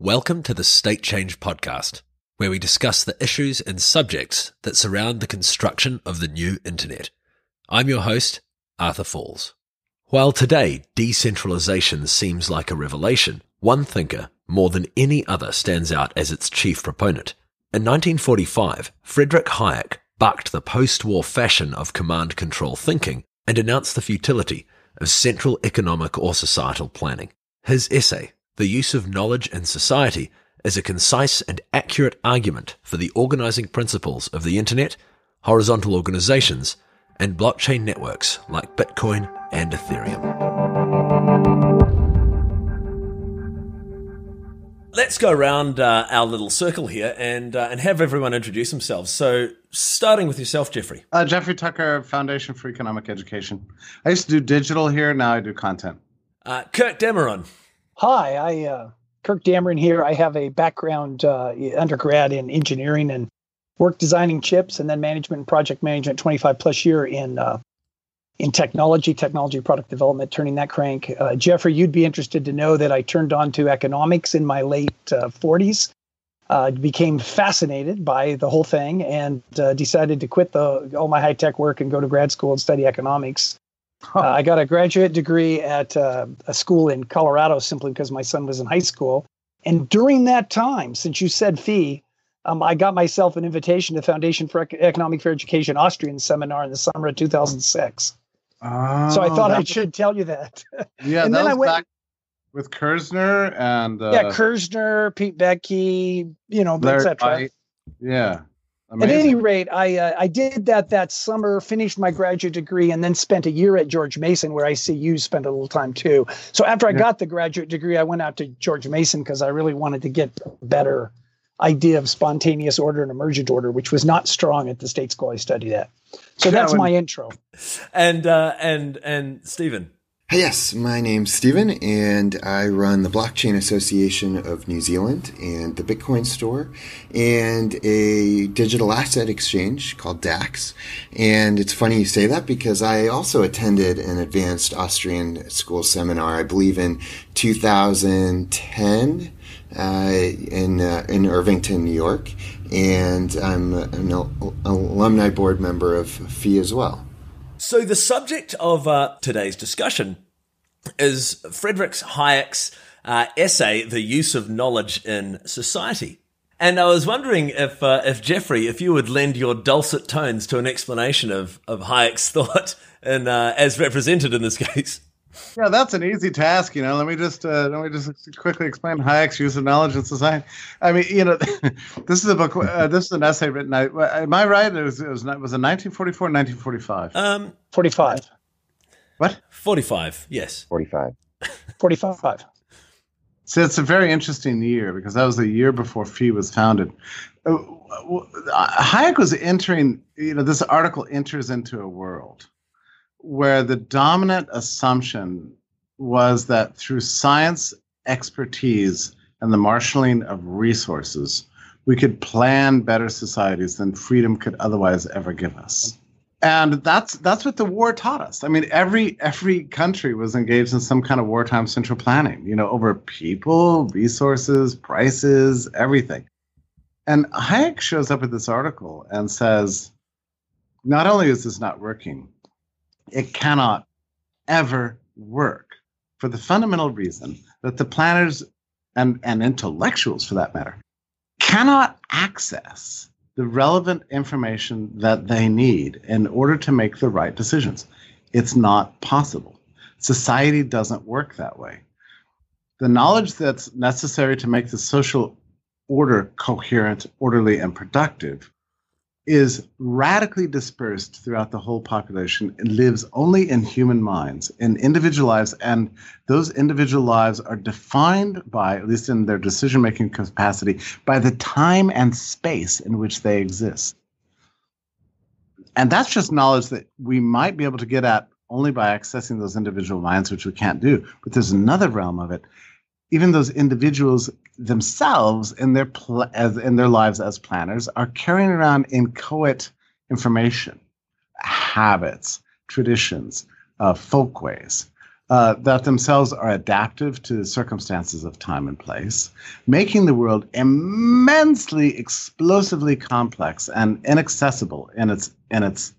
Welcome to the State Change Podcast, where we discuss the issues and subjects that surround the construction of the new internet. I'm your host, Arthur Falls. While today decentralization seems like a revelation, one thinker, more than any other, stands out as its chief proponent. In 1945, Friedrich Hayek bucked the post-war fashion of command control thinking and announced the futility of central economic or societal planning. His essay, the use of knowledge in society is a concise and accurate argument for the organizing principles of the internet, horizontal organizations, and blockchain networks like Bitcoin and Ethereum. Let's go around uh, our little circle here and uh, and have everyone introduce themselves. So, starting with yourself, Jeffrey. Uh, Jeffrey Tucker, Foundation for Economic Education. I used to do digital here. Now I do content. Uh, Kirk Dameron. Hi, I uh, Kirk Dameron here. I have a background uh, undergrad in engineering and work designing chips, and then management and project management. Twenty five plus year in uh, in technology, technology product development, turning that crank. Uh, Jeffrey, you'd be interested to know that I turned on to economics in my late uh, forties. Uh, became fascinated by the whole thing and decided to quit the all my high tech work and go to grad school and study economics uh, I got a graduate degree at uh, a school in Colorado simply because my son was in high school. And during that time, since you said FEE, um, I got myself an invitation to the Foundation for Economic Fair Education Austrian seminar in the summer of 2006. Oh, so I thought I should tell you that. Yeah, and that then I went back with Kerzner and uh, yeah, Kerzner, Pete Boettke, you know, etc. Yeah. Amazing. At any rate, I uh, I did that that summer, finished my graduate degree, and then spent a year at George Mason, where I see you spent a little time too. So after I yeah. got the graduate degree, I went out to George Mason because I really wanted to get better idea of spontaneous order and emergent order, which was not strong at the state school I studied at. So that's my intro. And uh, and and Stephen. Yes, my name's Stephen, and I run the Blockchain Association of New Zealand and the Bitcoin Store and a digital asset exchange called DAX. And it's funny you say that because I also attended an advanced Austrian school seminar, I believe in 2010 uh, in uh, in Irvington, New York, and I'm an alumni board member of FEE as well. So, the subject of uh, today's discussion is Frederick Hayek's uh, essay, The Use of Knowledge in Society. And I was wondering if, uh, if Jeffrey, if you would lend your dulcet tones to an explanation of, of Hayek's thought, and uh, as represented in this case. Yeah, that's an easy task. You know, let me just uh, let me just quickly explain Hayek's use of knowledge in society. I mean, you know, this is a book. Uh, this is an essay written. I, am I right? It was it was, was it 1944, 1945? Um, 45. What? 45. Yes. 45. 45. So it's a very interesting year because that was the year before FEE was founded. Uh, Hayek was entering, you know, this article enters into a world where the dominant assumption was that through science expertise and the marshaling of resources, we could plan better societies than freedom could otherwise ever give us. And that's that's what the war taught us. I mean, every every country was engaged in some kind of wartime central planning, you know, over people, resources, prices, everything. And Hayek shows up with this article and says, not only is this not working, it cannot ever work for the fundamental reason that the planners and, and intellectuals, for that matter, cannot access the relevant information that they need in order to make the right decisions. It's not possible. Society doesn't work that way. The knowledge that's necessary to make the social order coherent, orderly, and productive is radically dispersed throughout the whole population and lives only in human minds, in individual lives, and those individual lives are defined by, at least in their decision making capacity, by the time and space in which they exist. And that's just knowledge that we might be able to get at only by accessing those individual minds, which we can't do. But there's another realm of it even those individuals themselves in their pl- as in their lives as planners are carrying around inchoate information, habits, traditions, uh, folkways, uh, that themselves are adaptive to the circumstances of time and place, making the world immensely, explosively complex and inaccessible in its in its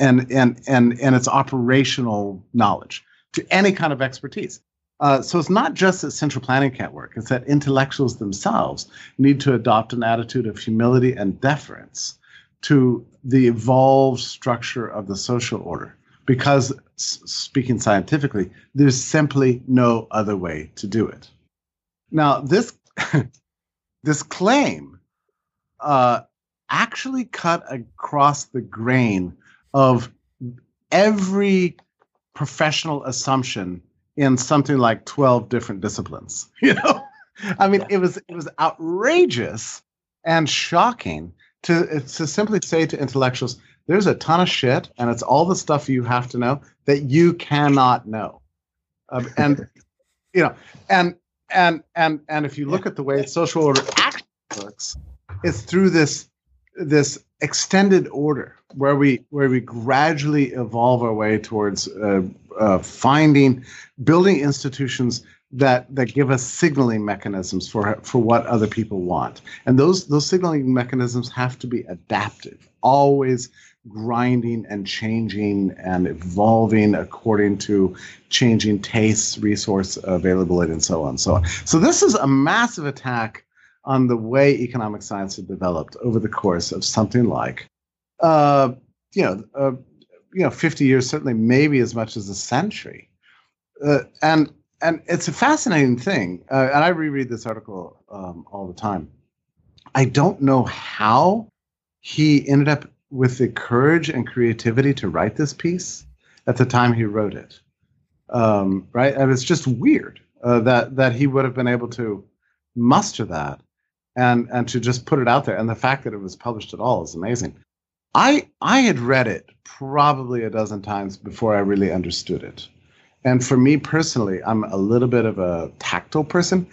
and and and and its operational knowledge to any kind of expertise. Uh, so it's not just that central planning can't work; it's that intellectuals themselves need to adopt an attitude of humility and deference to the evolved structure of the social order. Because speaking scientifically there's simply no other way to do it. Now this this claim uh, actually cut across the grain of every professional assumption in something like 12 different disciplines you know i mean yeah. it was it was outrageous and shocking to to simply say to intellectuals there's a ton of shit, and it's all the stuff you have to know that you cannot know. Um, and you know, and and and and if you look at the way social order actually works, it's through this this extended order where we where we gradually evolve our way towards uh, uh, finding building institutions that that give us signaling mechanisms for for what other people want and those those signaling mechanisms have to be adaptive always grinding and changing and evolving according to changing tastes, resource availability, and so on. So, on. so this is a massive attack on the way economic science had developed over the course of something like, uh, you know, uh, you know, 50 years, certainly maybe as much as a century. Uh, and and it's a fascinating thing. Uh, and I reread this article um, all the time. I don't know how he ended up with the courage and creativity to write this piece at the time he wrote it. Um, right, and it's just weird uh, that that he would have been able to muster that and and to just put it out there. And the fact that it was published at all is amazing. I I had read it probably a dozen times before I really understood it. And for me personally, I'm a little bit of a tactile person.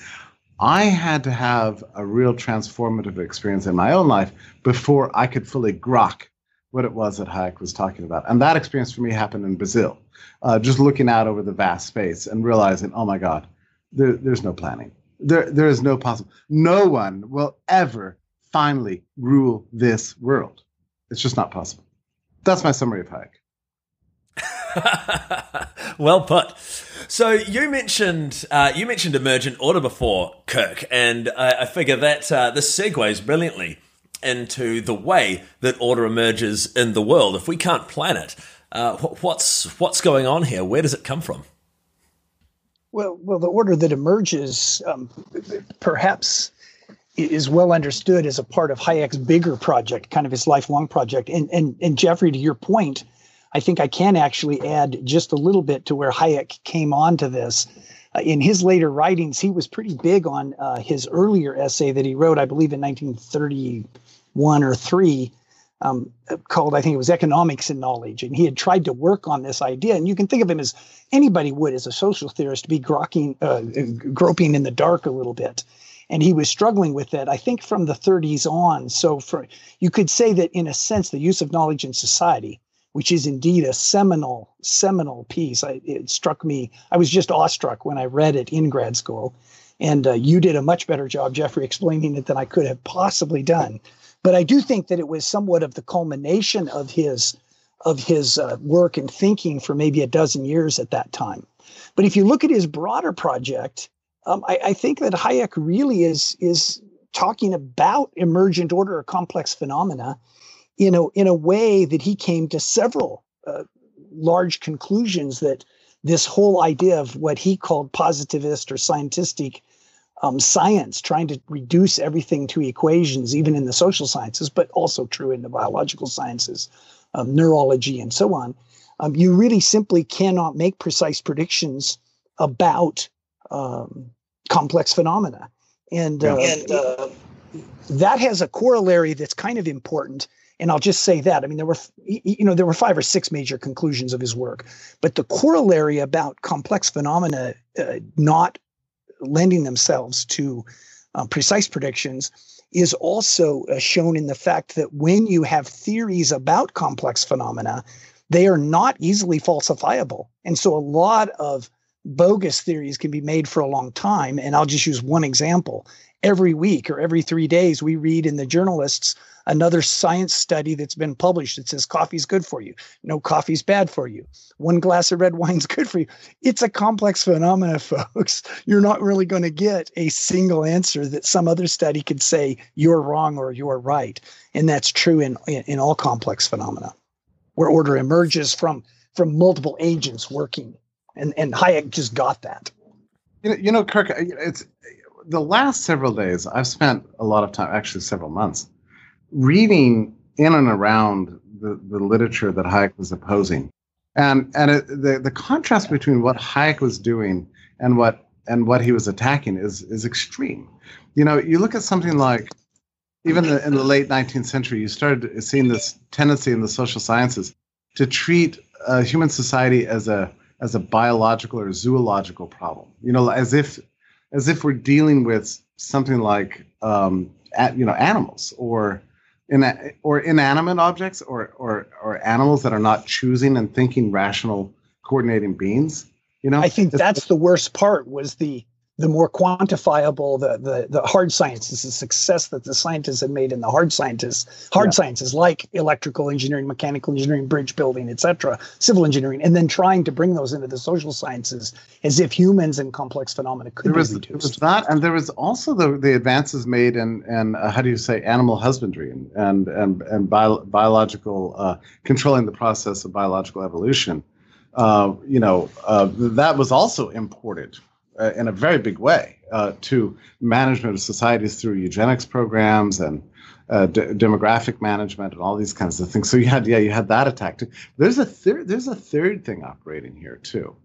I had to have a real transformative experience in my own life before I could fully grok what it was that Hayek was talking about. And that experience for me happened in Brazil, uh, just looking out over the vast space and realizing, oh my God, there, there's no planning. There, there is no possible. No one will ever finally rule this world. It's just not possible. That's my summary of Hayek. well put. So you mentioned uh, you mentioned emergent order before, Kirk, and I, I figure that uh, this segues brilliantly into the way that order emerges in the world. If we can't plan it, uh, what's what's going on here? Where does it come from? Well, well, the order that emerges, um, perhaps, is well understood as a part of Hayek's bigger project, kind of his lifelong project. And and and Jeffrey, to your point, I think I can actually add just a little bit to where Hayek came onto this. Uh, in his later writings, he was pretty big on uh, his earlier essay that he wrote, I believe, in 1931 or three, um, called I think it was Economics and Knowledge, and he had tried to work on this idea. And you can think of him as anybody would, as a social theorist, to be grokking, uh, groping in the dark a little bit and he was struggling with that i think from the 30s on so for you could say that in a sense the use of knowledge in society which is indeed a seminal, seminal piece. I, it struck me. I was just awestruck when I read it in grad school, and uh, you did a much better job, Jeffrey, explaining it than I could have possibly done. But I do think that it was somewhat of the culmination of his of his uh, work and thinking for maybe a dozen years at that time. But if you look at his broader project, um, I, I think that Hayek really is is talking about emergent order or complex phenomena you know, in a way that he came to several uh, large conclusions that this whole idea of what he called positivist or scientistic um, science, trying to reduce everything to equations, even in the social sciences, but also true in the biological sciences, um, neurology, and so on. Um, you really simply cannot make precise predictions about um, complex phenomena. And, uh, and uh, that has a corollary that's kind of important and I'll just say that. I mean, there were, you know, there were five or six major conclusions of his work, but the corollary about complex phenomena uh, not lending themselves to uh, precise predictions is also uh, shown in the fact that when you have theories about complex phenomena, they are not easily falsifiable. And so a lot of bogus theories can be made for a long time. And I'll just use one example. Every week or every three days, we read in the journalists another science study that's been published that says coffee's good for you. No, coffee's bad for you. One glass of red wine's good for you. It's a complex phenomena, folks. You're not really going to get a single answer that some other study could say you're wrong or you're right. And that's true in, in, in all complex phenomena where order emerges from from multiple agents working and and Hayek just got that. You know, you know, Kirk, it's the last several days. I've spent a lot of time, actually several months, reading in and around the, the literature that Hayek was opposing, and and it, the the contrast between what Hayek was doing and what and what he was attacking is is extreme. You know, you look at something like even the, in the late 19th century, you started seeing this tendency in the social sciences to treat uh, human society as a as a biological or zoological problem. You know, as if as if we're dealing with something like um, at, you know animals or in or inanimate objects or or or animals that are not choosing and thinking rational coordinating beings. You know, I think that's the worst part was the the more quantifiable the, the the hard sciences, the success that the scientists have made in the hard sciences, hard yeah. sciences like electrical engineering, mechanical engineering, bridge building, etc., civil engineering, and then trying to bring those into the social sciences as if humans and complex phenomena could there be was, reduced. There was that, and there was also the, the advances made in in uh, how do you say animal husbandry and and and, and bio, biological uh, controlling the process of biological evolution. Uh, you know, uh, that was also imported uh, in a very big way uh, to management of societies through eugenics programs and uh, d- demographic management and all these kinds of things. So you had yeah you had that attack too. There's a third there's a third thing operating here too,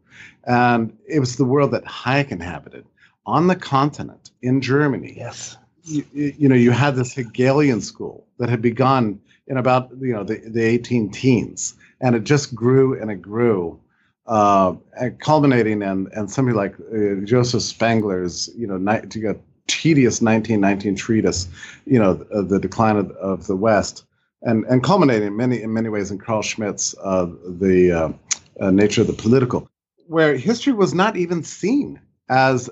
and it was the world that Hayek inhabited on the continent in Germany. Yes. You, you know you had this Hegelian school that had begun in about you know the, the 18 teens and it just grew and it grew uh, culminating in and somebody like uh, Joseph Spengler's, you know, ni- to get tedious 1919 treatise, you know, the decline of, of, the West, and and culminating in many in many ways in Carl Schmitt's uh, the uh, uh, nature of the political, where history was not even seen as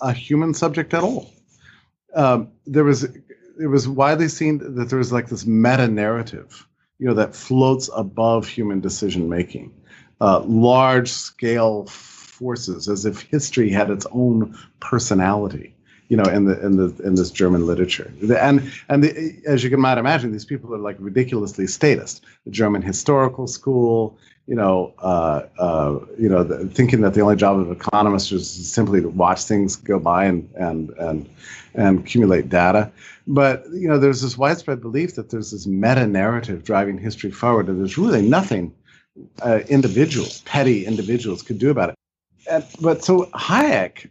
a human subject at all. Um, there was it was widely seen that there was like this meta narrative, you know, that floats above human decision making uh, large scale forces, as if history had its own personality. You know, in the in the in this German literature, and and the, as you can might imagine, these people are like ridiculously statist. The German historical school, you know, uh, uh, you know, the, thinking that the only job of economists is simply to watch things go by and and and and accumulate data. But you know, there's this widespread belief that there's this meta narrative driving history forward, and there's really nothing uh, individuals, petty individuals, could do about it. And, but so Hayek,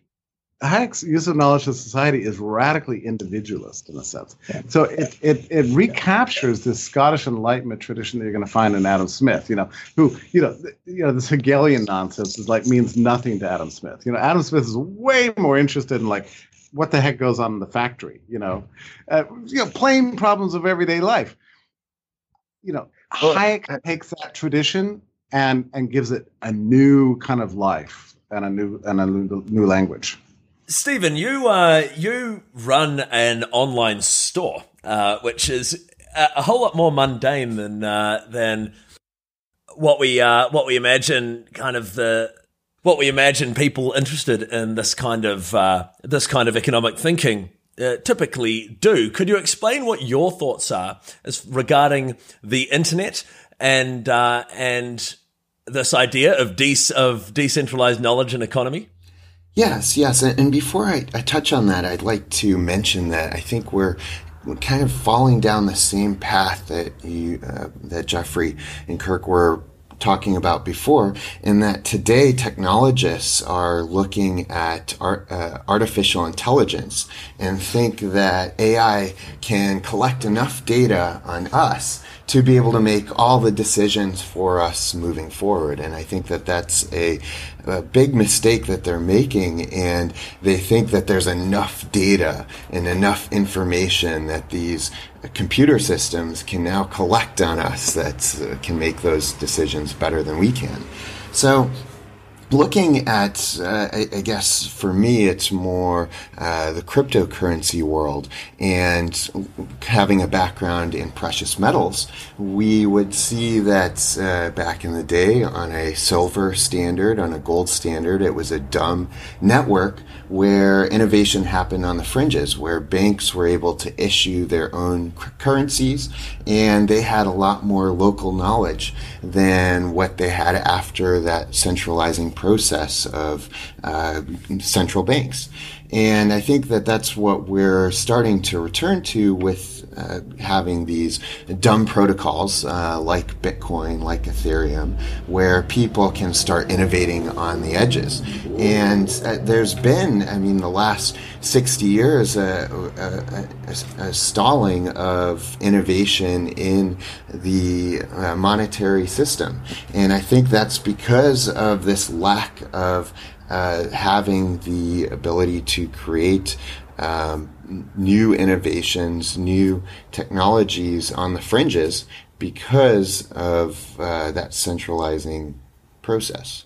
Hayek's use of knowledge of society is radically individualist in a sense. Yeah. So it, it it recaptures this Scottish Enlightenment tradition that you're going to find in Adam Smith. You know, who you know you know this Hegelian nonsense is like means nothing to Adam Smith. You know, Adam Smith is way more interested in like what the heck goes on in the factory. You know, uh, you know, plain problems of everyday life. You know, Hayek takes that tradition and and gives it a new kind of life and a new and a new language. Stephen, you uh, you run an online store, uh, which is a, a, whole lot more mundane than uh, than what we uh, what we imagine. Kind of the what we imagine people interested in this kind of uh, this kind of economic thinking uh, typically do. Could you explain what your thoughts are as regarding the internet and uh, and this idea of de- of decentralized knowledge and economy? Yes, yes. And, before I, I, touch on that, I'd like to mention that I think we're kind of falling down the same path that you uh, that Jeffrey and Kirk were talking about before, in that today technologists are looking at art, uh, artificial intelligence and think that AI can collect enough data on us to be able to make all the decisions for us moving forward. And I think that that's a, a big mistake that they're making. And they think that there's enough data and enough information that these computer systems can now collect on us that uh, can make those decisions better than we can. So looking at, uh, I, I, guess for me, it's more uh, the cryptocurrency world and having a background in precious metals, we would see that uh, back in the day on a silver standard, on a gold standard, it was a dumb network where innovation happened on the fringes, where banks were able to issue their own currencies and they had a lot more local knowledge than what they had after that centralizing process of uh, central banks. And I think that that's what we're starting to return to with uh, having these dumb protocols uh, like Bitcoin, like Ethereum, where people can start innovating on the edges. And uh, there's been, I mean, the last 60 years, a, a, a, a stalling of innovation in the uh, monetary system. And I think that's because of this lack of uh, having the ability to create um, new innovations, new technologies on the fringes because of uh, that centralizing process.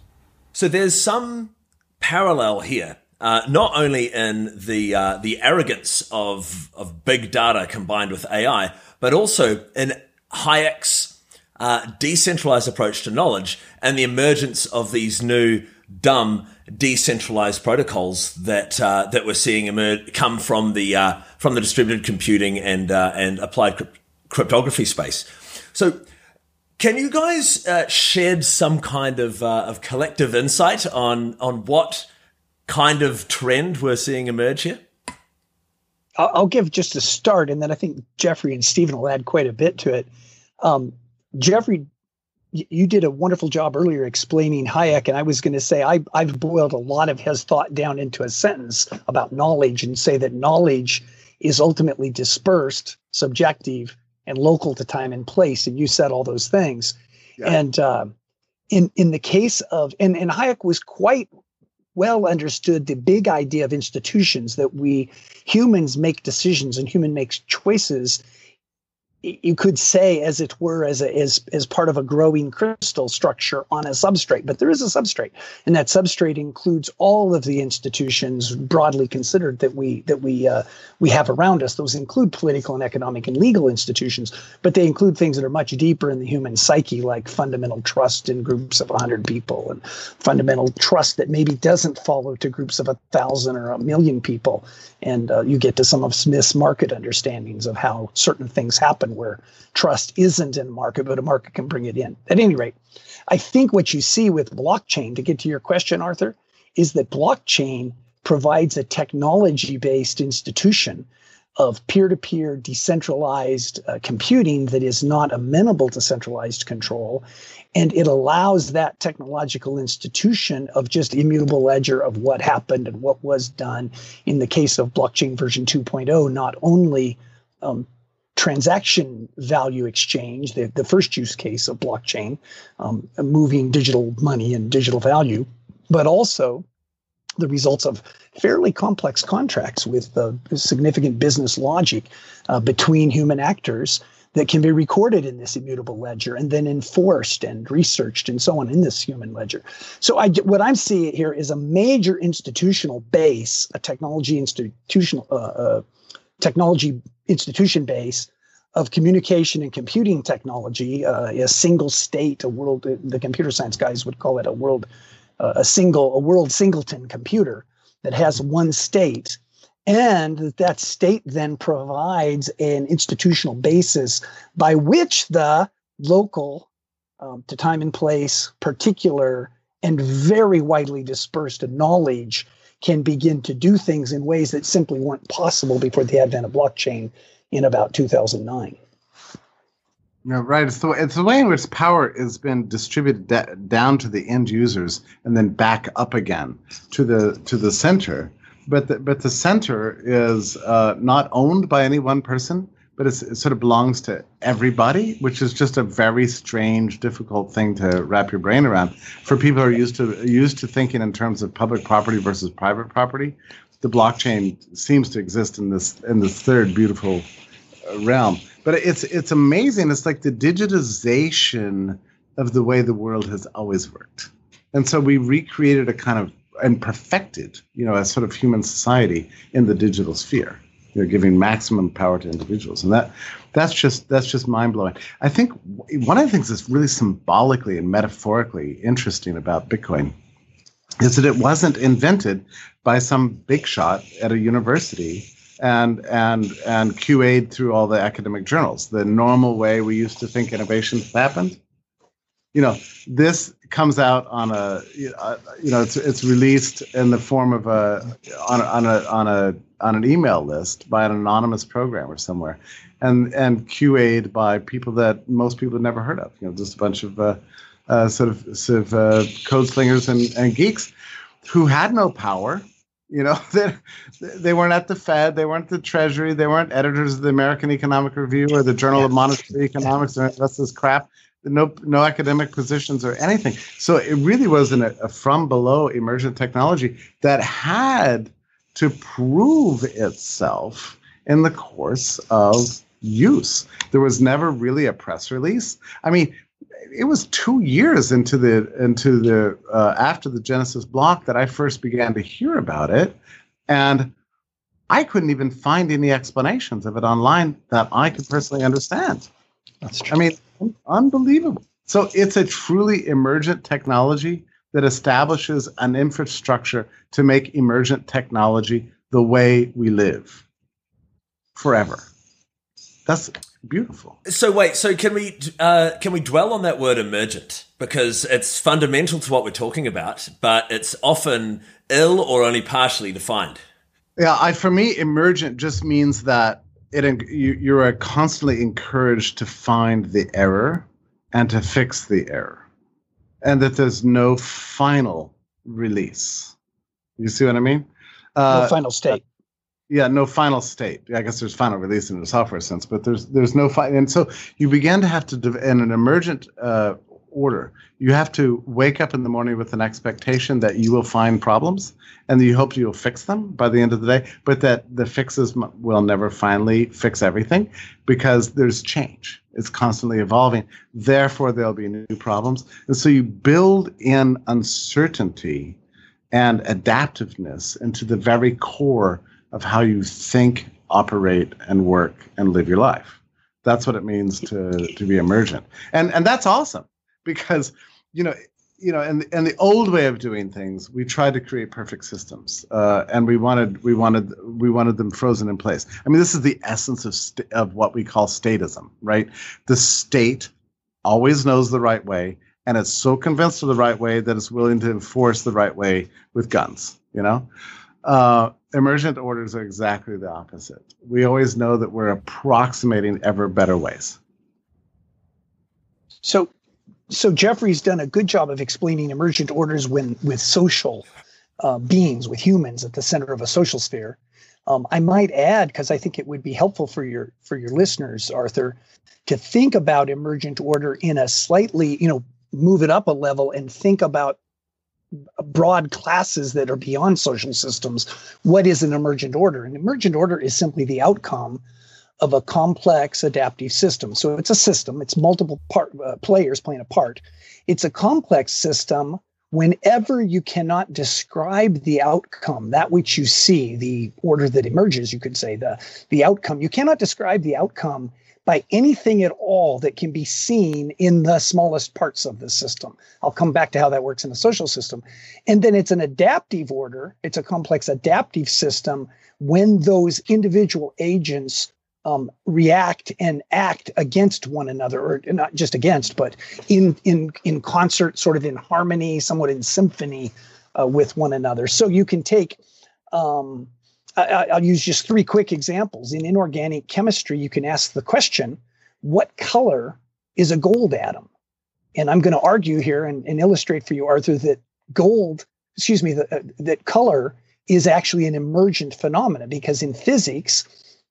So there's some parallel here, uh, not only in the uh, the arrogance of of big data combined with AI, but also in Hayek's uh, decentralized approach to knowledge and the emergence of these new dumb decentralized protocols that uh, that we're seeing emerge come from the uh, from the distributed computing and uh, and applied crypt- cryptography space. So, can you guys uh, shed some kind of uh, of collective insight on on what kind of trend we're seeing emerge here? I'll, give just a start, and then I think Jeffrey and Stephen will add quite a bit to it. Um, Jeffrey you did a wonderful job earlier explaining Hayek, and I was going to say I, I've boiled a lot of his thought down into a sentence about knowledge and say that knowledge is ultimately dispersed, subjective, and local to time and place. And you said all those things. Yeah. And uh, in in the case of and, and Hayek was quite well understood the big idea of institutions that we humans make decisions and human makes choices you could say, as it were, as a, as as part of a growing crystal structure on a substrate. But there is a substrate, and that substrate includes all of the institutions broadly considered that we that we uh, we have around us. Those include political and economic and legal institutions, but they include things that are much deeper in the human psyche, like fundamental trust in groups of hundred people, and fundamental trust that maybe doesn't follow to groups of a thousand or a million people. And uh, you get to some of Smith's market understandings of how certain things happen where trust isn't in the market, but a market can bring it in. At any rate, I think what you see with blockchain, to get to your question, Arthur, is that blockchain provides a technology based institution of peer to peer decentralized uh, computing that is not amenable to centralized control. And it allows that technological institution of just immutable ledger of what happened and what was done in the case of blockchain version 2.0, not only um, transaction value exchange, the, the first use case of blockchain, um, moving digital money and digital value, but also the results of fairly complex contracts with uh, significant business logic uh, between human actors that can be recorded in this immutable ledger and then enforced and researched and so on in this human ledger. So I, what I'm seeing here is a major institutional base, a technology institutional uh, uh technology institution base of communication and computing technology, uh, a single state, a world, the computer science guys would call it a world, a single, a world singleton computer that has one state. And that that state then provides an institutional basis by which the local, um, to time and place, particular, and very widely dispersed knowledge can begin to do things in ways that simply weren't possible before the advent of blockchain in about 2009. No, right. It's the, it's the way in which power has been distributed down to the end users and then back up again to the to the center. But the, but the center is uh, not owned by any one person, but it sort of belongs to everybody, which is just a very strange, difficult thing to wrap your brain around. For people who are used to used to thinking in terms of public property versus private property, the blockchain seems to exist in this in this third beautiful uh, realm. But it's it's amazing. It's like the digitization of the way the world has always worked, and so we recreated a kind of and perfected, you know, a sort of human society in the digital sphere. You know, giving maximum power to individuals, and that that's just that's just mind blowing. I think one of the things that's really symbolically and metaphorically interesting about Bitcoin is that it wasn't invented by some big shot at a university and and and QA'd through all the academic journals. The normal way we used to think innovation happened. You know, this comes out on a you know it's it's released in the form of a on a, on a on a on an email list by an anonymous programmer somewhere, and and QA'd by people that most people had never heard of. You know, just a bunch of uh, uh, sort of sort of uh, code slingers and, and geeks who had no power you know, they, they weren't at the Fed, they weren't the Treasury, they weren't editors of the American Economic Review or the Journal of Monetary Economics or that's this crap. No, no academic positions or anything. So it really was an, a from below emergent technology that had to prove itself in the course of use. There was never really a press release. I mean, it was two years into the into the uh, after the Genesis block that I first began to hear about it, and I couldn't even find any explanations of it online that I could personally understand. That's true. I mean, unbelievable. So it's a truly emergent technology that establishes an infrastructure to make emergent technology the way we live forever. That's beautiful. So wait, so can we uh, can we dwell on that word emergent because it's fundamental to what we're talking about, but it's often ill or only partially defined. Yeah, I for me, emergent just means that it you, you're constantly encouraged to find the error and to fix the error, and that there's no final release. You see what I mean? Uh, no final state yeah no final state. I guess there's final release in the software sense but there's there's no final and so you begin to have to in an emergent uh, order you have to wake up in the morning with an expectation that you will find problems and you hope you'll fix them by the end of the day but that the fixes will never finally fix everything because there's change. It's constantly evolving. Therefore there'll be new problems. And so you build in uncertainty and adaptiveness into the very core of how you think, operate, and work and live your life. That's what it means to to be emergent, and and that's awesome because you know you know and and the old way of doing things we tried to create perfect systems uh, and we wanted we wanted we wanted them frozen in place. I mean this is the essence of st- of what we call statism right? The state always knows the right way and it's so convinced of the right way that it's willing to enforce the right way with guns you know? Uh, emergent orders are exactly the opposite. We always know that we're approximating ever better ways. So, so Jeffrey's done a good job of explaining emergent orders when with social uh, beings, with humans at the center of a social sphere. Um, I might add, because I think it would be helpful for your for your listeners, Arthur, to think about emergent order in a slightly, you know, move it up a level and think about broad classes that are beyond social systems, what is an emergent order? An emergent order is simply the outcome of a complex adaptive system. So it's a system, it's multiple part, uh, players playing a part. It's a complex system whenever you cannot describe the outcome, that which you see, the order that emerges, you could say, the, the outcome, you cannot describe the outcome by anything at all that can be seen in the smallest parts of the system. I'll come back to how that works in the social system. And then it's an adaptive order, it's a complex adaptive system when those individual agents um, react and act against one another, or not just against, but in in in concert, sort of in harmony, somewhat in symphony uh, with one another. So you can take um, I, will use just three quick examples. In inorganic chemistry, you can ask the question, what color is a gold atom? And I'm going to argue here and, and, illustrate for you, Arthur, that gold, excuse me, the, uh, that color is actually an emergent phenomenon because in physics,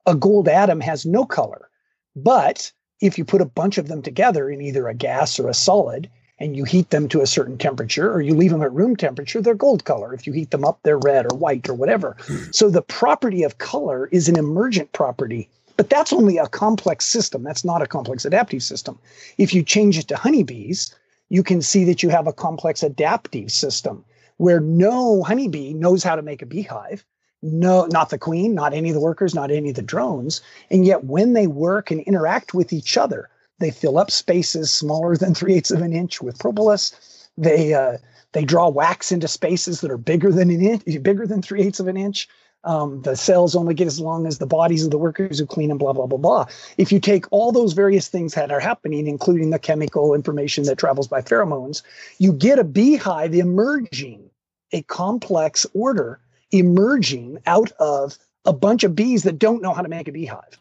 a gold atom has no color. But if you put a bunch of them together in either a gas or a solid, and you heat them to a certain temperature or you leave them at room temperature, they're gold color. If you heat them up, they're red or white or whatever. Hmm. so the property of color is an emergent property, but that's only a complex system. That's not a complex adaptive system. If you change it to honeybees, you can see that you have a complex adaptive system where no honeybee knows how to make a beehive. No, not the queen, not any of the workers, not any of the drones. And yet, when they work and interact with each other, they fill up spaces smaller than three eighths of an inch with propolis. They uh, they draw wax into spaces that are bigger than an inch, bigger than three eighths of an inch. Um, the cells only get as long as the bodies of the workers who clean them, blah, blah, blah, blah. If you take all those various things that are happening, including the chemical information that travels by pheromones, you get a beehive emerging, a complex order emerging out of a bunch of bees that don't know how to make a beehive.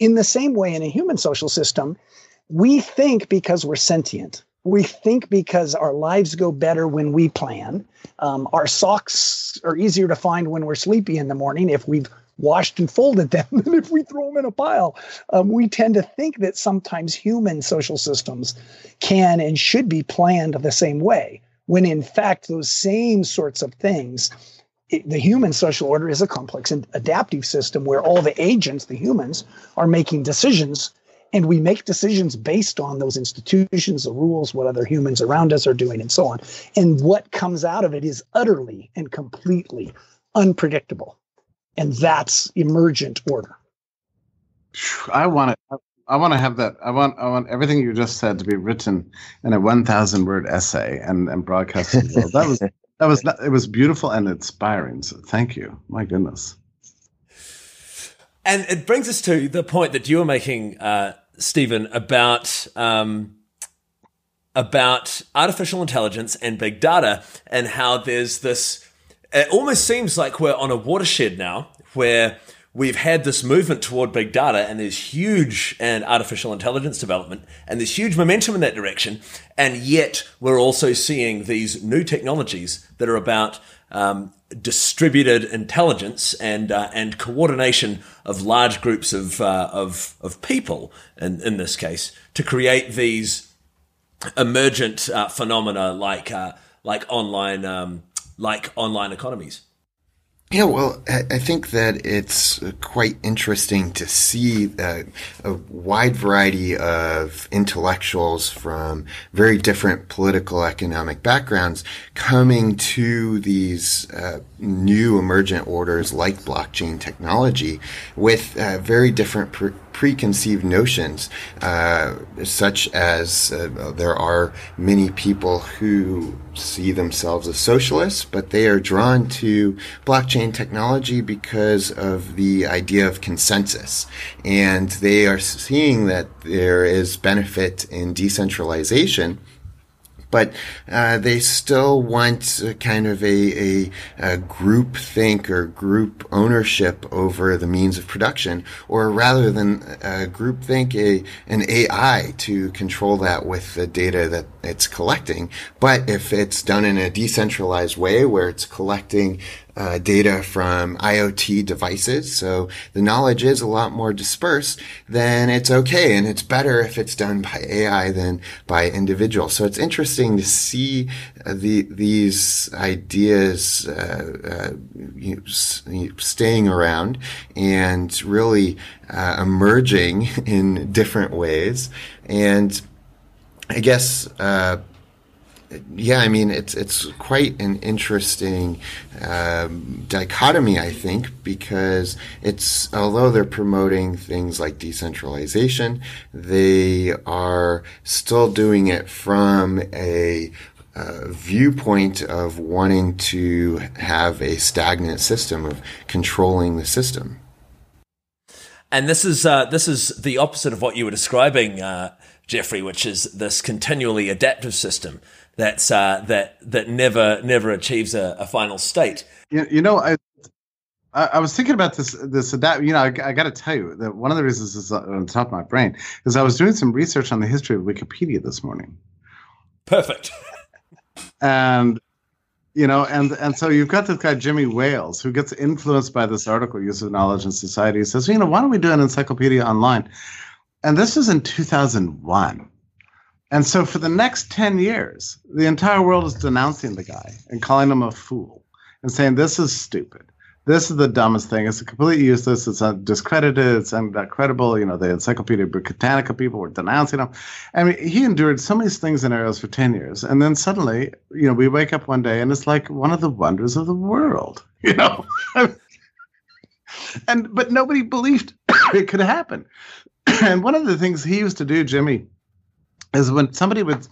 In the same way, in a human social system, we think because we're sentient. We think because our lives go better when we plan. Um, our socks are easier to find when we're sleepy in the morning if we've washed and folded them than if we throw them in a pile. Um, we tend to think that sometimes human social systems can and should be planned the same way, when in fact, those same sorts of things it, the human social order is a complex and adaptive system where all the agents, the humans, are making decisions and we make decisions based on those institutions, the rules, what other humans around us are doing, and so on. And what comes out of it is utterly and completely unpredictable. And that's emergent order. I want to. I want to have that. I want. I want everything you just said to be written in a one thousand word essay and and broadcasted. that was that was it was beautiful and inspiring. So thank you. My goodness. And it brings us to the point that you were making, uh, Stephen, about um, about artificial intelligence and big data, and how there's this. It almost seems like we're on a watershed now, where we've had this movement toward big data, and there's huge and artificial intelligence development, and there's huge momentum in that direction, and yet we're also seeing these new technologies that are about um, distributed intelligence and uh, and coordination of large groups of uh, of of people in in this case to create these emergent uh, phenomena like uh, like online um, like online economies. Yeah, well, I think that it's quite interesting to see a, a, wide variety of intellectuals from very different political economic backgrounds coming to these uh, new emergent orders like blockchain technology with uh, very different preconceived notions, uh, such as uh, there are many people who see themselves as socialists, but they are drawn to blockchain technology because of the idea of consensus. And they are seeing that there is benefit in decentralization but uh, they still want kind of a, a, a, group think or group ownership over the means of production, or rather than a group think, a, an AI to control that with the data that it's collecting. But if it's done in a decentralized way where it's collecting uh, data from IoT devices. So the knowledge is a lot more dispersed, then it's okay. And it's better if it's done by AI than by individuals. So it's interesting to see uh, the, these ideas, uh, uh staying around and really emerging in different ways. And I guess, uh, yeah, I mean it's it's quite an interesting um, dichotomy, I think, because it's although they're promoting things like decentralization, they are still doing it from a uh, viewpoint of wanting to have a stagnant system of controlling the system. And this is uh, this is the opposite of what you were describing, uh, Jeffrey, which is this continually adaptive system that's uh, that that never never achieves a, a final state. You, you know, I, I was thinking about this this adapt. You know, I, I got to tell you that one of the reasons this is on the top of my brain is I was doing some research on the history of Wikipedia this morning. Perfect. and you know, and and so you've got this guy Jimmy Wales who gets influenced by this article, Use of Knowledge in Society. He says, you know, why don't we do an encyclopedia online? And this was in 2001. And so for the next 10 years, the entire world is denouncing the guy and calling him a fool and saying, this is stupid. This is the dumbest thing. It's completely useless. It's discredited. It's not credible. You know, the Encyclopedia Britannica people were denouncing him. I mean, he endured so many slings and arrows for 10 years. And then suddenly, you know, we wake up one day and it's like one of the wonders of the world, you know? and, but nobody believed it could happen. and one of the things he used to do, Jimmy, is when somebody would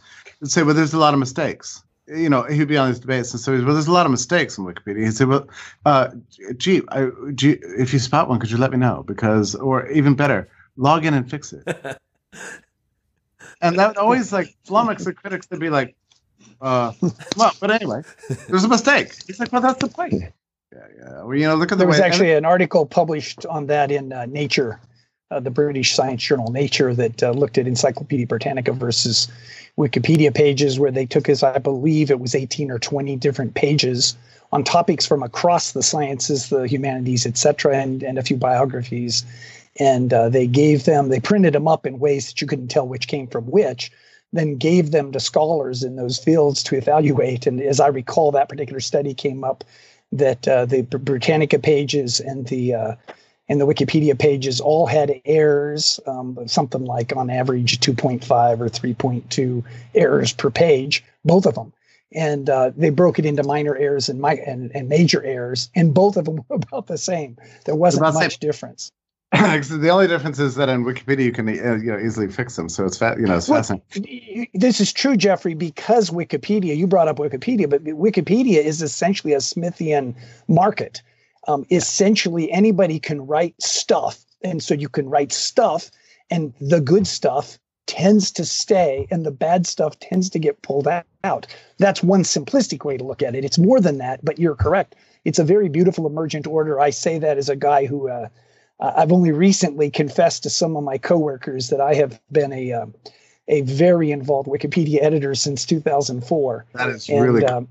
say, well, there's a lot of mistakes you know, he'd be on these debates, and so he's, well, there's a lot of mistakes in Wikipedia. He'd say, well, uh, gee, I, gee, if you spot one, could you let me know? Because, or even better, log in and fix it. and that would always like flummox the critics to be like, uh, well, but anyway, there's a mistake. He's like, well, that's the point. Yeah, yeah. Well, you know, look at the there was way, actually an article published on that in uh, Nature, uh, the British science journal Nature, that uh, looked at Encyclopedia Britannica versus Wikipedia pages where they took as I believe it was 18 or 20 different pages on topics from across the sciences, the humanities, etc., and, and a few biographies. And uh, they gave them, they printed them up in ways that you couldn't tell which came from which, then gave them to scholars in those fields to evaluate. And as I recall, that particular study came up that uh, the Britannica pages and the uh, and the Wikipedia pages all had errors, um, something like on average 2.5 or 3.2 errors per page, both of them. And uh, they broke it into minor errors and, my, and, and major errors, and both of them were about the same. There wasn't much difference. the only difference is that in Wikipedia you can uh, you know easily fix them, so it's fa- you know it's well, fascinating. This is true, Jeffrey, because Wikipedia. You brought up Wikipedia, but Wikipedia is essentially a Smithian market um, essentially anybody can write stuff. And so you can write stuff, and the good stuff tends to stay, and the bad stuff tends to get pulled out. That's one simplistic way to look at it. It's more than that, but you're correct. It's a very beautiful emergent order. I say that as a guy who uh, I've only recently confessed to some of my coworkers that I have been a um, a very involved Wikipedia editor since 2004. That is and, really. Um,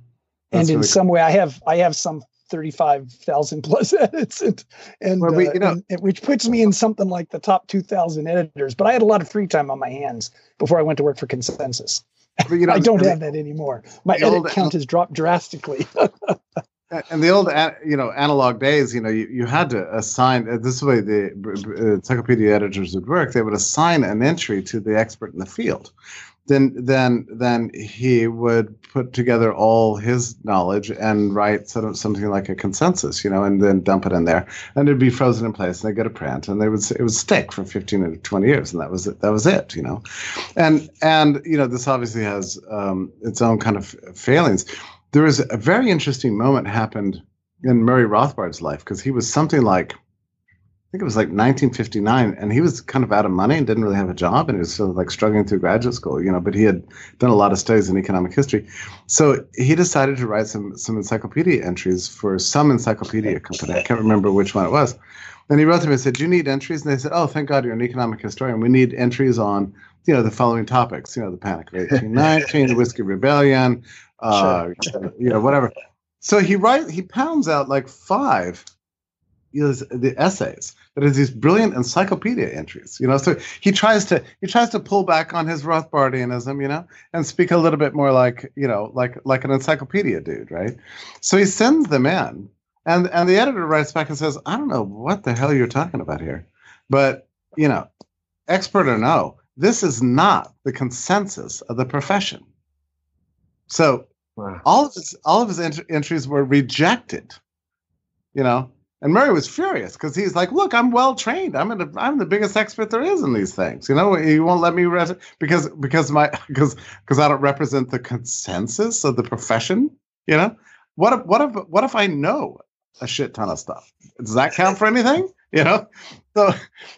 and in really some way, I have I have some 35,000 plus edits and, and, well, we, uh, you know, and, which puts me in something like the top 2000 editors but i had a lot of free time on my hands before i went to work for ConsenSys. You know, i don't have that anymore. My edit old, count has dropped drastically. And the old you know analog days you know you, you had to assign uh, this way the encyclopedia editors would work. They would assign an entry to the expert in the field then then then he would put together all his knowledge and write sort of something like a consensus, you know, and then dump it in there, and it'd be frozen in place, and they go to print, and they would it would stick for fifteen or twenty years, and that was it. That was it, you know, and and you know this obviously has um, its own kind of failings. There was a very interesting moment happened in Murray Rothbard's life because he was something like think it was like 1959, and he was kind of out of money and didn't really have a job, and he was still like struggling through graduate school, you know. But he had done a lot of studies in economic history, so he decided to write some some encyclopedia entries for some encyclopedia company. I can't remember which one it was. And he wrote to me and said, "Do you need entries?" And they said, "Oh, thank God you're an economic historian. We need entries on." You know the following topics. You know the Panic of 1819, the Whiskey Rebellion, uh, sure. you know whatever. So he write he pounds out like five know, the essays. That is these brilliant encyclopedia entries you know? So he tries to he tries to pull back on his rothbardianism you know and speak a little bit more like you know like like an encyclopedia dude right? So he sends them in and and the editor writes back and says i don't know what the hell you're talking about here but you know expert or no this is not the consensus of the profession. So all of his all of his ent- entries were rejected you know and Murray was furious because he's like, "Look, I'm well trained. I'm a, I'm the biggest expert there is in these things. You know, he won't let me res- because because my because because I don't represent the consensus of the profession. You know, what if what if what if I know a shit ton of stuff? Does that count for anything? You know, so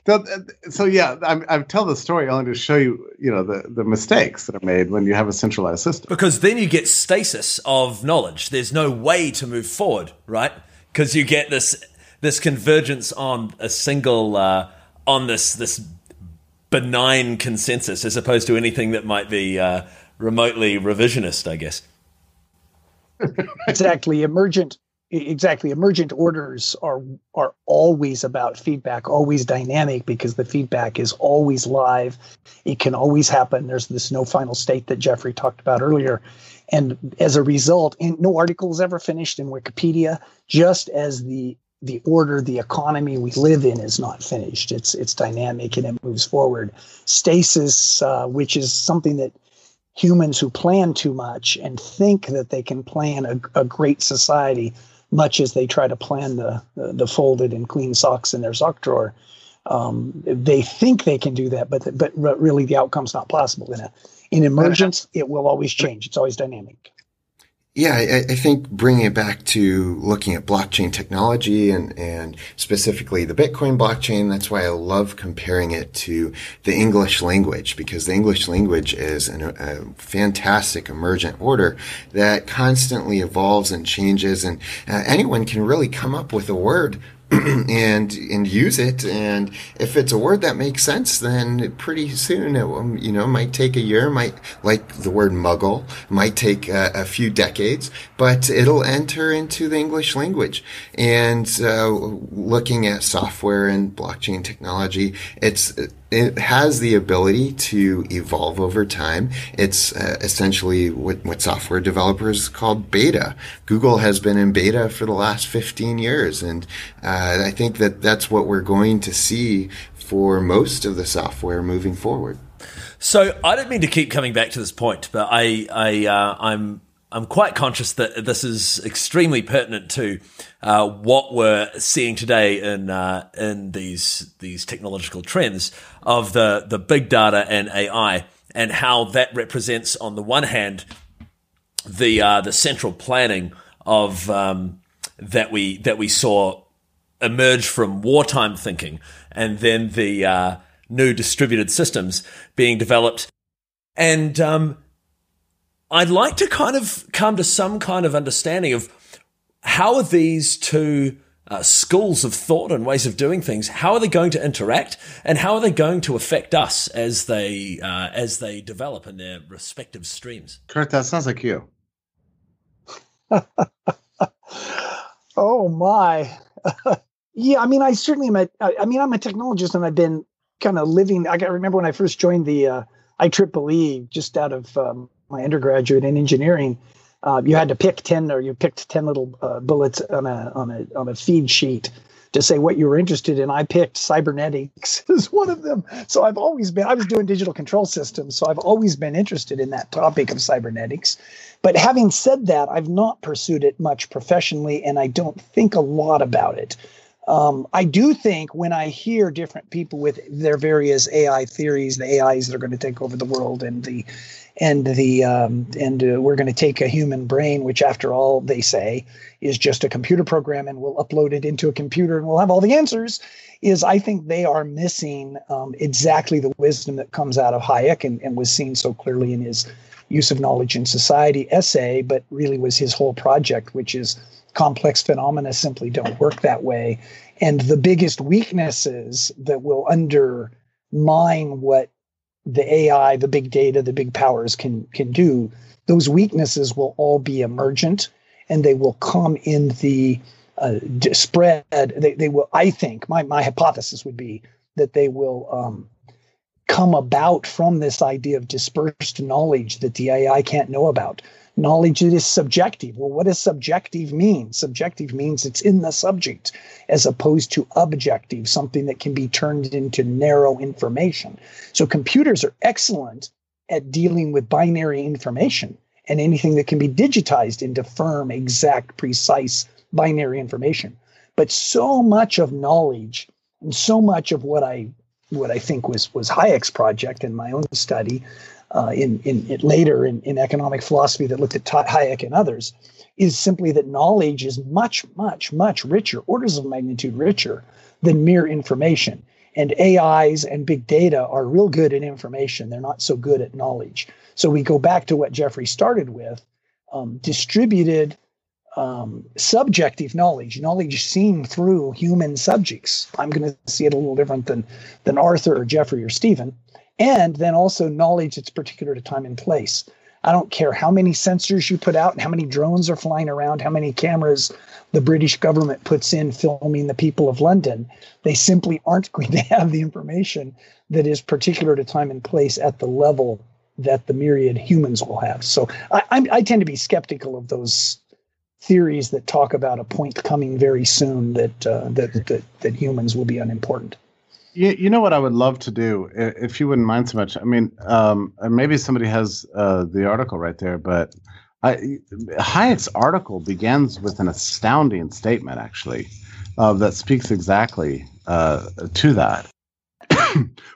so, so yeah, I, I tell the story only to show you you know the the mistakes that are made when you have a centralized system. Because then you get stasis of knowledge. There's no way to move forward, right? Because you get this this convergence on a single uh, on this this benign consensus as opposed to anything that might be uh, remotely revisionist, I guess. exactly, emergent exactly. Emergent orders are are always about feedback always dynamic because the feedback is always live. It can always happen. There's this no final state that jeffrey talked about earlier. And as a result no article is ever finished in wikipedia just as the the order the economy we live in is not finished it's it's dynamic and it moves forward stasis uh, which is something that humans who plan too much and think that they can plan a, a great society much as they try to plan the, the, folded and clean socks in their sock drawer. Um, they think they can do that, but but really the outcome's not possible. In a in emergence, it will always change. It's always dynamic. Yeah, I, I, think bringing it back to looking at blockchain technology and, and specifically the Bitcoin blockchain, that's why I love comparing it to the English language because the English language is an, a fantastic emergent order that constantly evolves and changes and uh, anyone can really come up with a word and and use it. And if it's a word that makes sense, then pretty soon it um, you know might take a year, might like the word muggle, might take a, a few decades, but it'll enter into the English language. And uh, looking at software and blockchain technology, it's it has the ability to evolve over time. It's uh, essentially what, what software developers call beta. Google has been in beta for the last 15 years. And uh, I think that that's what we're going to see for most of the software moving forward. So I don't mean to keep coming back to this point, but I, I, uh, I'm I'm quite conscious that this is extremely pertinent to uh, what we're seeing today in uh, in these these technological trends of the the big data and AI and how that represents on the one hand the uh, the central planning of um, that we that we saw emerge from wartime thinking and then the uh, new distributed systems being developed. And um, I'd like to kind of come to some kind of understanding of how are these two uh, schools of thought and ways of doing things how are they going to interact and how are they going to affect us as they uh, as they develop in their respective streams? Kirk that sounds like you. Oh my yeah i mean i certainly am a, i mean i'm a technologist and i've been kind of living i remember when i first joined the uh, IEEE just out of um, my undergraduate in engineering, uh, you had to pick 10 or you picked 10 little uh, bullets on a, on, a, on a feed sheet to say what you were interested in. I picked cybernetics as one of them. So I've always been, I was doing digital control systems. So I've always been interested in that topic of cybernetics. But having said that, I've not pursued it much professionally and I don't think a lot about it. Um, I do think when I hear different people with their various AI theories, the AIs that are going to take over the world, and the and the um, and uh, we're going to take a human brain, which after all they say is just a computer program, and we'll upload it into a computer, and we'll have all the answers. Is I think they are missing um, exactly the wisdom that comes out of Hayek and, and was seen so clearly in his use of knowledge in society essay, but really was his whole project, which is complex phenomena simply don't work that way. And the biggest weaknesses that will undermine what the AI, the big data, the big powers can can do, those weaknesses will all be emergent and they will come in the uh, spread. They, they will, I think, my, my hypothesis would be that they will um, come about from this idea of dispersed knowledge that the AI can't know about knowledge that is subjective. Well, what does subjective mean? Subjective means it's in the subject as opposed to objective, something that can be turned into narrow information. So computers are excellent at dealing with binary information and anything that can be digitized into firm, exact, precise binary information. But so much of knowledge and so much of what I what I think was was Hayek's project in my own study uh, in, in, in, later in, in economic philosophy that looked at Hayek and others is simply that knowledge is much, much, much richer, orders of magnitude richer than mere information. And AIs and big data are real good at information. They're not so good at knowledge. So we go back to what Jeffrey started with um, distributed um, subjective knowledge, knowledge seen through human subjects. I'm going to see it a little different than, than Arthur or Jeffrey or Stephen and then also knowledge that's particular to time and place. I don't care how many sensors you put out and how many drones are flying around, how many cameras the British government puts in filming the people of London. They simply aren't going to have the information that is particular to time and place at the level that the myriad humans will have. So I, I, I tend to be skeptical of those theories that talk about a point coming very soon that uh, that, that that humans will be unimportant. You, you know what I would love to do, if you wouldn't mind so much. I mean, um, maybe somebody has uh, the article right there, but I, Hayek's article begins with an astounding statement, actually, uh, that speaks exactly uh, to that.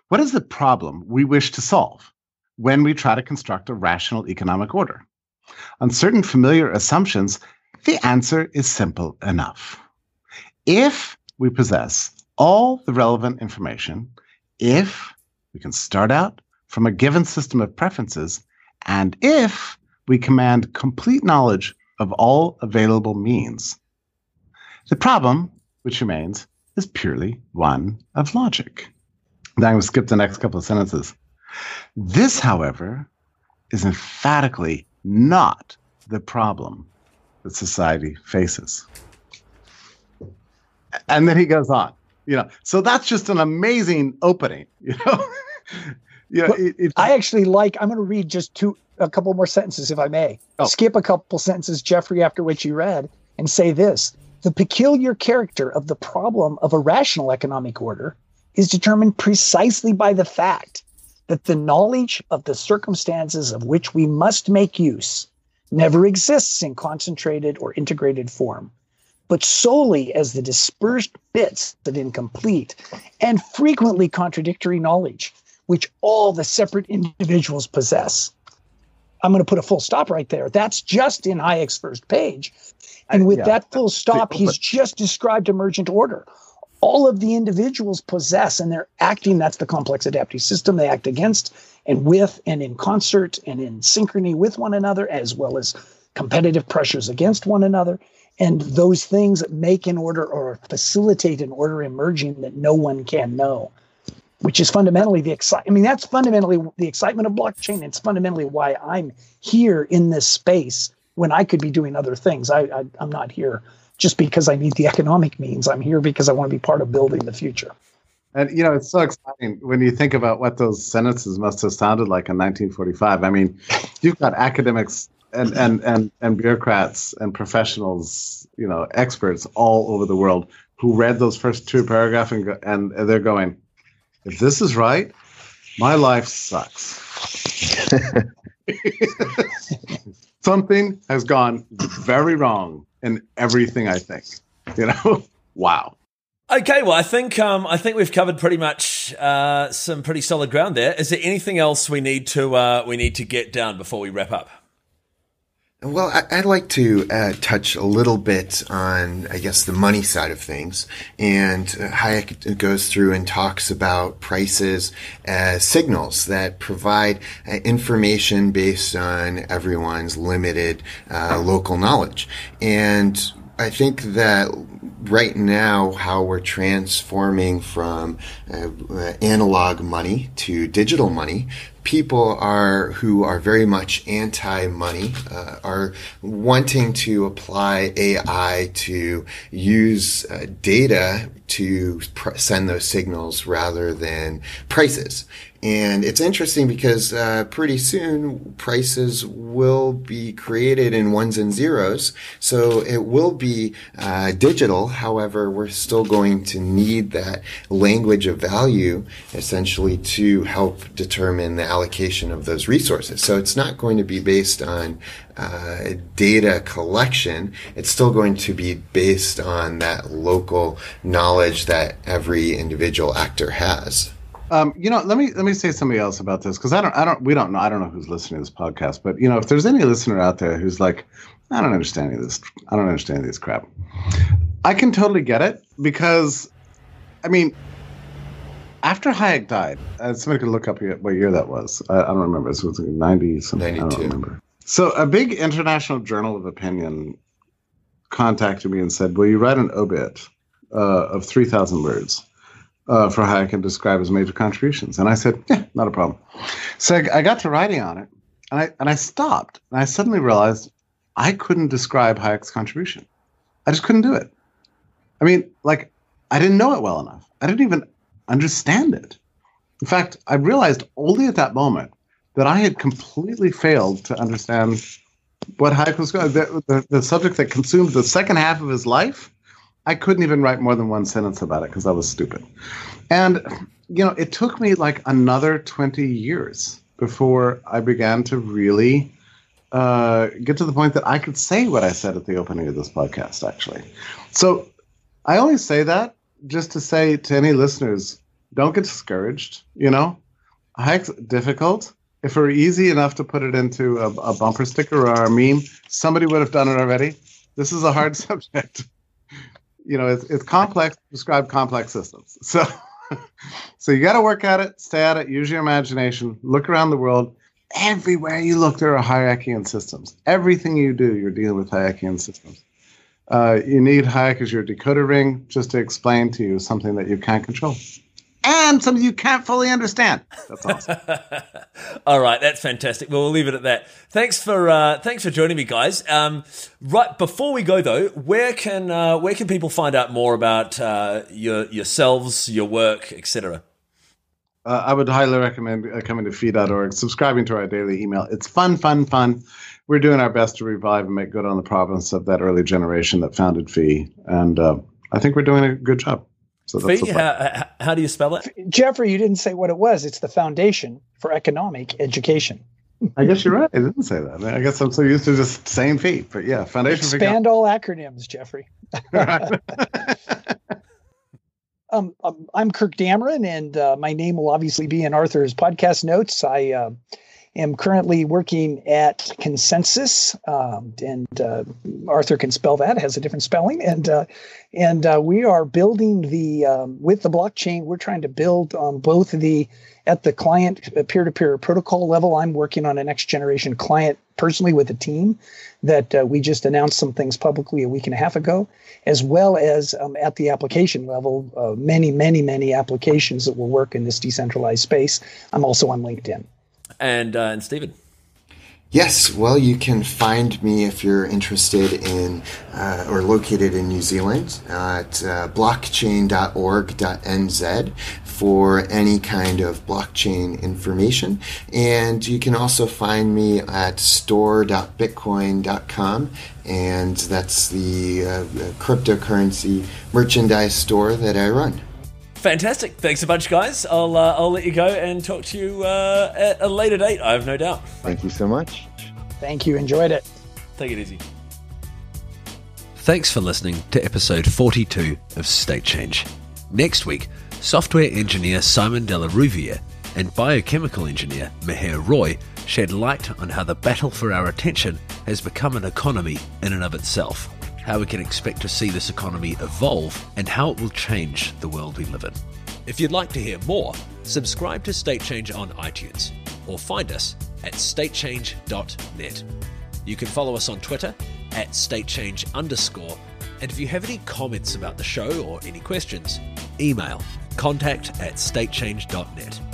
what is the problem we wish to solve when we try to construct a rational economic order? On certain familiar assumptions, the answer is simple enough. If we possess all the relevant information, if we can start out from a given system of preferences, and if we command complete knowledge of all available means. The problem, which remains, is purely one of logic. Then I'm going to skip the next couple of sentences. This, however, is emphatically not the problem that society faces. And then he goes on, you know, so that's just an amazing opening, you know. you know, it, I actually like. I'm going to read just two, a couple more sentences, if I may. Oh. Skip a couple sentences, Jeffrey, after which you read, and say this: the peculiar character of the problem of a rational economic order is determined precisely by the fact that the knowledge of the circumstances of which we must make use never exists in concentrated or integrated form, but solely as the dispersed bits of incomplete and frequently contradictory knowledge which all the separate individuals possess. I'm going to put a full stop right there. That's just in Hayek's first page. And with yeah, that full stop, he's just described emergent order. All of the individuals possess, and they're acting, that's the complex adaptive system. They act against and with and in concert and in synchrony with one another, as well as competitive pressures against one another. And those things make an order or facilitate an order emerging that no one can know which is fundamentally the excite. I mean, that's fundamentally the excitement of blockchain. It's fundamentally why I'm here in this space when I could be doing other things. I, I I'm not here just because I need the economic means. I'm here because I want to be part of building the future. And you know, it's so exciting when you think about what those sentences must have sounded like in 1945. I mean, you've got academics and and and and bureaucrats and professionals, you know, experts all over the world who read those first two paragraphs and go, and they're going, if this is right, my life sucks. Something has gone very wrong in everything I think. You know? wow. Okay, well, I think um, I think we've covered pretty much uh, some pretty solid ground there. Is there anything else we need to uh, we need to get down before we wrap up? Well, I'd like to uh, touch a little bit on, I guess, the money side of things. And uh, Hayek goes through and talks about prices as signals that provide uh, information based on everyone's limited uh, local knowledge. And I think that right now, how we're transforming from uh, analog money to digital money people are who are very much anti-money uh, are wanting to apply AI to use uh, data to pr- send those signals rather than prices. And it's interesting because uh, pretty soon prices will be created in ones and zeros. So it will be uh, digital. However, we're still going to need that language of value essentially to help determine the allocation of those resources. So it's not going to be based on uh, data collection. It's still going to be based on that local knowledge that every individual actor has. Um, you know, let me let me say something else about this because I don't I don't we don't know I don't know who's listening to this podcast, but you know, if there's any listener out there who's like, I don't understand any of this, I don't understand this crap. I can totally get it because, I mean, after Hayek died, uh, somebody could look up what year that was. I, I don't remember. It was like ninety something. 92. I don't remember. So a big international journal of opinion contacted me and said, "Will you write an obit uh, of three thousand words?" Uh, for Hayek and describe his major contributions. And I said, yeah, not a problem. So I, I got to writing on it. and I and I stopped, and I suddenly realized I couldn't describe Hayek's contribution. I just couldn't do it. I mean, like I didn't know it well enough. I didn't even understand it. In fact, I realized only at that moment that I had completely failed to understand what Hayek was going. The, the, the subject that consumed the second half of his life. I couldn't even write more than one sentence about it because I was stupid. And you know, it took me like another twenty years before I began to really uh, get to the point that I could say what I said at the opening of this podcast. Actually, so I only say that just to say to any listeners, don't get discouraged. You know, Hayek's difficult. If it were easy enough to put it into a, a bumper sticker or a meme, somebody would have done it already. This is a hard subject. You know, it's, it's complex. Describe complex systems. So, so you got to work at it, stay at it, use your imagination, look around the world. Everywhere you look, there are Hayekian systems. Everything you do, you're dealing with Hayekian systems. Uh, you need Hayek as your decoder ring just to explain to you something that you can't control and something you can't fully understand. That's awesome. All right, that's fantastic. Well, we'll leave it at that. Thanks for uh, thanks for joining me, guys. Um, right before we go though, where can uh, where can people find out more about uh, your yourselves, your work, etc. Uh, I would highly recommend uh, coming to fee.org, subscribing to our daily email. It's fun, fun, fun. We're doing our best to revive and make good on the province of that early generation that founded FEE, and uh, I think we're doing a good job. So that's FEE, how, how do you spell it? Jeffrey, you didn't say what it was. It's the Foundation for Economic Education. I guess you're right. I didn't say that. I guess I'm so used to just saying FEE, but yeah, Foundation Expand for all acronyms, Jeffrey. um, um, I'm Kirk Dameron, and uh, my name will obviously be in Arthur's podcast notes. I uh, am currently working at ConsenSys, um, and uh, Arthur can spell that; has a different spelling. And uh, and uh, we are building the um, with the blockchain. We're trying to build um, both the at the client uh, peer-to-peer protocol level. I'm working on a next generation client personally with a team that uh, we just announced some things publicly a week and a half ago, as well as um, at the application level, uh, many, many, many applications that will work in this decentralized space. I'm also on LinkedIn and uh, and Stephen. Yes, well, you can find me if you're interested in uh, or located in New Zealand at uh, blockchain.org.nz for any kind of blockchain information. And you can also find me at store.bitcoin.com, and that's the uh, cryptocurrency merchandise store that I run. Fantastic. Thanks a bunch, guys. I'll, uh, I'll let you go and talk to you uh, at a later date, I have no doubt. Thank you so much. Thank you. Enjoyed it. Take it easy. Thanks for listening to episode 42 of State Change. Next week, software engineer Simon de la Rouviere and biochemical engineer Meher Roy shed light on how the battle for our attention has become an economy in and of itself how we can expect to see this economy evolve, and how it will change the world we live in. If you'd like to hear more, subscribe to State Change on iTunes or find us at statechange.net. You can follow us on Twitter at statechange underscore. And if you have any comments about the show or any questions, email contact at statechange.net.